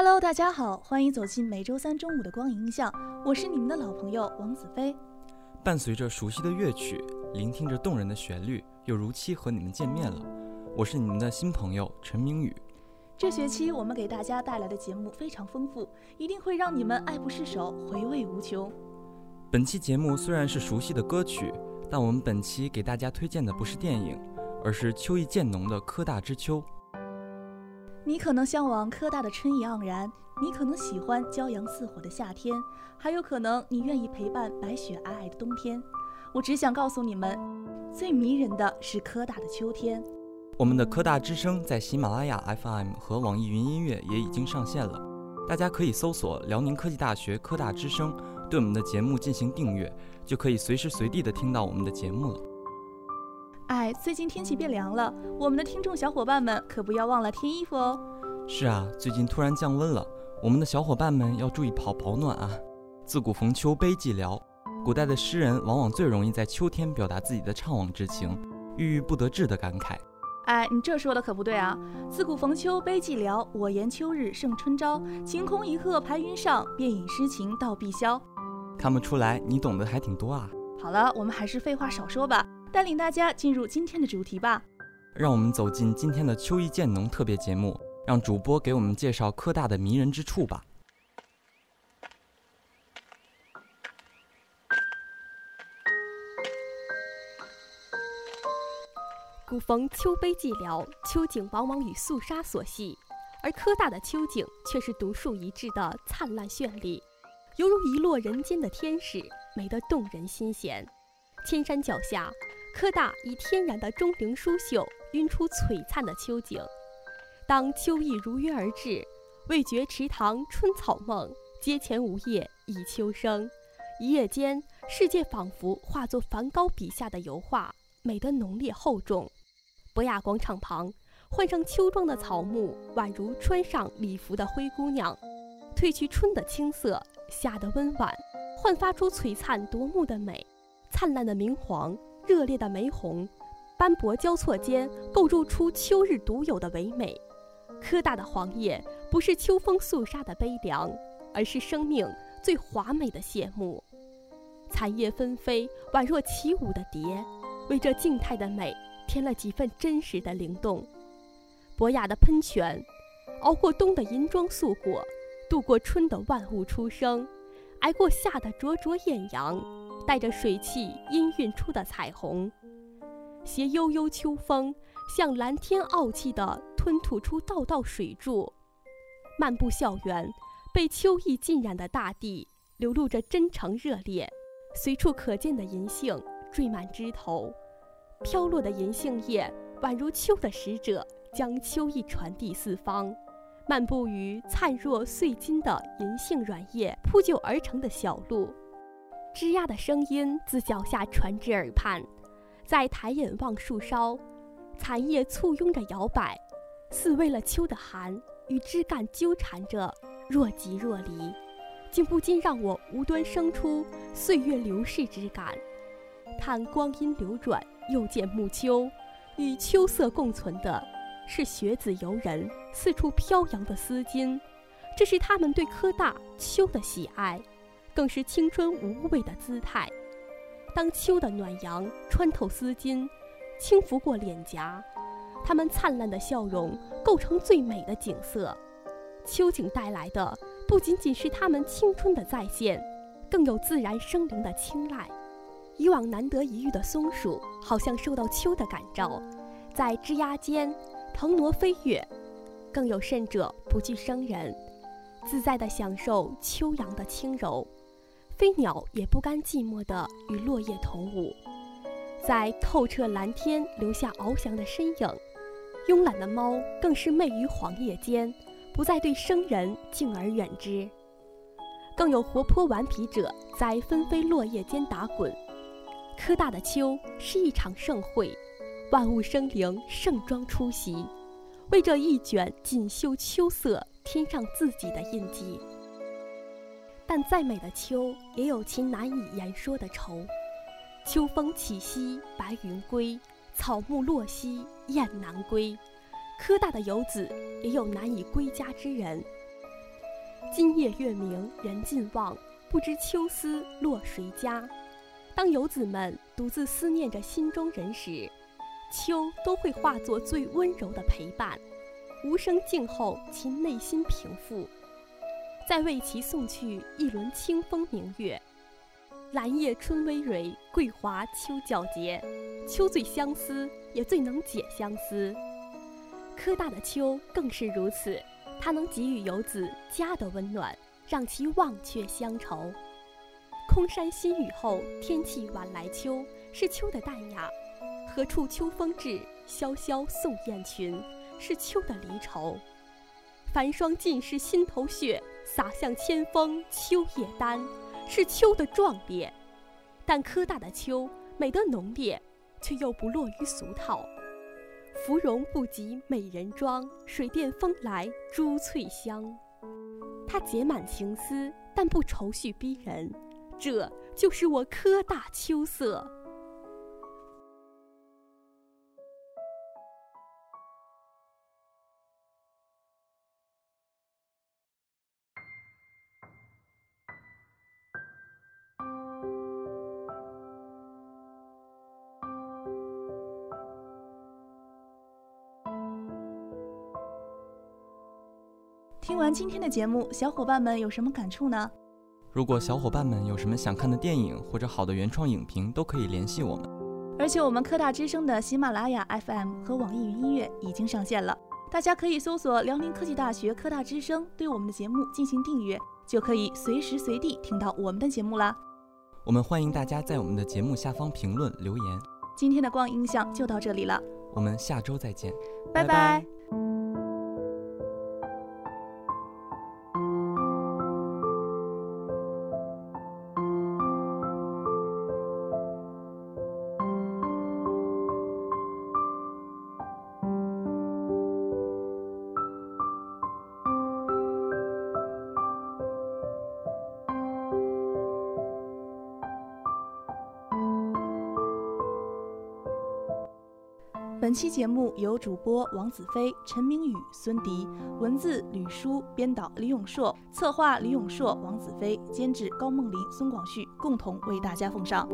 Hello，大家好，欢迎走进每周三中午的光影印象，我是你们的老朋友王子飞。伴随着熟悉的乐曲，聆听着动人的旋律，又如期和你们见面了。我是你们的新朋友陈明宇。这学期我们给大家带来的节目非常丰富，一定会让你们爱不释手，回味无穷。本期节目虽然是熟悉的歌曲，但我们本期给大家推荐的不是电影，而是秋意渐浓的科大之秋。你可能向往科大的春意盎然，你可能喜欢骄阳似火的夏天，还有可能你愿意陪伴白雪皑皑的冬天。我只想告诉你们，最迷人的是科大的秋天。我们的科大之声在喜马拉雅 FM 和网易云音乐也已经上线了，大家可以搜索辽宁科技大学科大之声，对我们的节目进行订阅，就可以随时随地的听到我们的节目了。哎，最近天气变凉了，我们的听众小伙伴们可不要忘了添衣服哦。是啊，最近突然降温了，我们的小伙伴们要注意保保暖啊。自古逢秋悲寂寥，古代的诗人往往最容易在秋天表达自己的怅惘之情，郁郁不得志的感慨。哎，你这说的可不对啊！自古逢秋悲寂寥，我言秋日胜春朝。晴空一鹤排云上，便引诗情到碧霄。看不出来，你懂得还挺多啊。好了，我们还是废话少说吧。带领大家进入今天的主题吧。让我们走进今天的秋意渐浓特别节目，让主播给我们介绍科大的迷人之处吧。古逢秋悲寂寥，秋景往往与肃杀所系，而科大的秋景却是独树一帜的灿烂绚丽，犹如一落人间的天使，美得动人心弦。千山脚下。科大以天然的钟灵毓秀晕出璀璨的秋景。当秋意如约而至，未觉池塘春草梦，阶前梧叶已秋声。一夜间，世界仿佛化作梵高笔下的油画，美得浓烈厚重。博雅广场旁，换上秋装的草木，宛如穿上礼服的灰姑娘，褪去春的青涩，夏的温婉，焕发出璀璨夺目的美。灿烂的明黄。热烈的玫红，斑驳交错间构筑出秋日独有的唯美。科大的黄叶不是秋风肃杀的悲凉，而是生命最华美的谢幕。残叶纷飞，宛若起舞的蝶，为这静态的美添了几分真实的灵动。博雅的喷泉，熬过冬的银装素裹，度过春的万物初生，挨过夏的灼灼艳阳。带着水汽氤氲出的彩虹，携悠悠秋风，向蓝天傲气地吞吐出道道水柱。漫步校园，被秋意浸染的大地流露着真诚热烈。随处可见的银杏缀满枝头，飘落的银杏叶宛如秋的使者，将秋意传递四方。漫步于灿若碎金的银杏软叶铺就而成的小路。吱呀的声音自脚下传至耳畔，在抬眼望树梢，残叶簇拥着摇摆，似为了秋的寒与枝干纠缠着，若即若离，竟不禁让我无端生出岁月流逝之感。叹光阴流转，又见暮秋，与秋色共存的是学子游人四处飘扬的丝巾，这是他们对科大秋的喜爱。更是青春无畏的姿态。当秋的暖阳穿透丝巾，轻拂过脸颊，他们灿烂的笑容构成最美的景色。秋景带来的不仅仅是他们青春的再现，更有自然生灵的青睐。以往难得一遇的松鼠，好像受到秋的感召，在枝桠间腾挪飞跃；更有甚者不惧生人，自在地享受秋阳的轻柔。飞鸟也不甘寂寞地与落叶同舞，在透彻蓝天留下翱翔的身影。慵懒的猫更是媚于黄叶间，不再对生人敬而远之。更有活泼顽皮者在纷飞落叶间打滚。科大的秋是一场盛会，万物生灵盛装出席，为这一卷锦绣秋色添上自己的印记。但再美的秋，也有其难以言说的愁。秋风起兮白云归，草木落兮雁南归。科大的游子也有难以归家之人。今夜月明人尽望，不知秋思落谁家。当游子们独自思念着心中人时，秋都会化作最温柔的陪伴，无声静候其内心平复，再为其送去一轮清风明月。兰叶春葳蕤，桂华秋皎洁。秋最相思，也最能解相思。科大的秋更是如此，它能给予游子家的温暖，让其忘却乡愁。空山新雨后，天气晚来秋，是秋的淡雅；何处秋风至，萧萧送雁群，是秋的离愁。繁霜尽是心头血，洒向千峰秋叶丹。是秋的壮烈，但科大的秋美得浓烈，却又不落于俗套。芙蓉不及美人妆，水殿风来珠翠香。它结满情思，但不愁绪逼人。这就是我科大秋色。听完今天的节目，小伙伴们有什么感触呢？如果小伙伴们有什么想看的电影或者好的原创影评，都可以联系我们。而且我们科大之声的喜马拉雅 FM 和网易云音乐已经上线了，大家可以搜索辽宁科技大学科大之声，对我们的节目进行订阅，就可以随时随地听到我们的节目啦。我们欢迎大家在我们的节目下方评论留言。今天的光影印象就到这里了，我们下周再见，拜拜。本期节目由主播王子飞、陈明宇、孙迪，文字吕书，编导李永硕，策划李永硕、王子飞，监制高梦林、孙广旭，共同为大家奉上。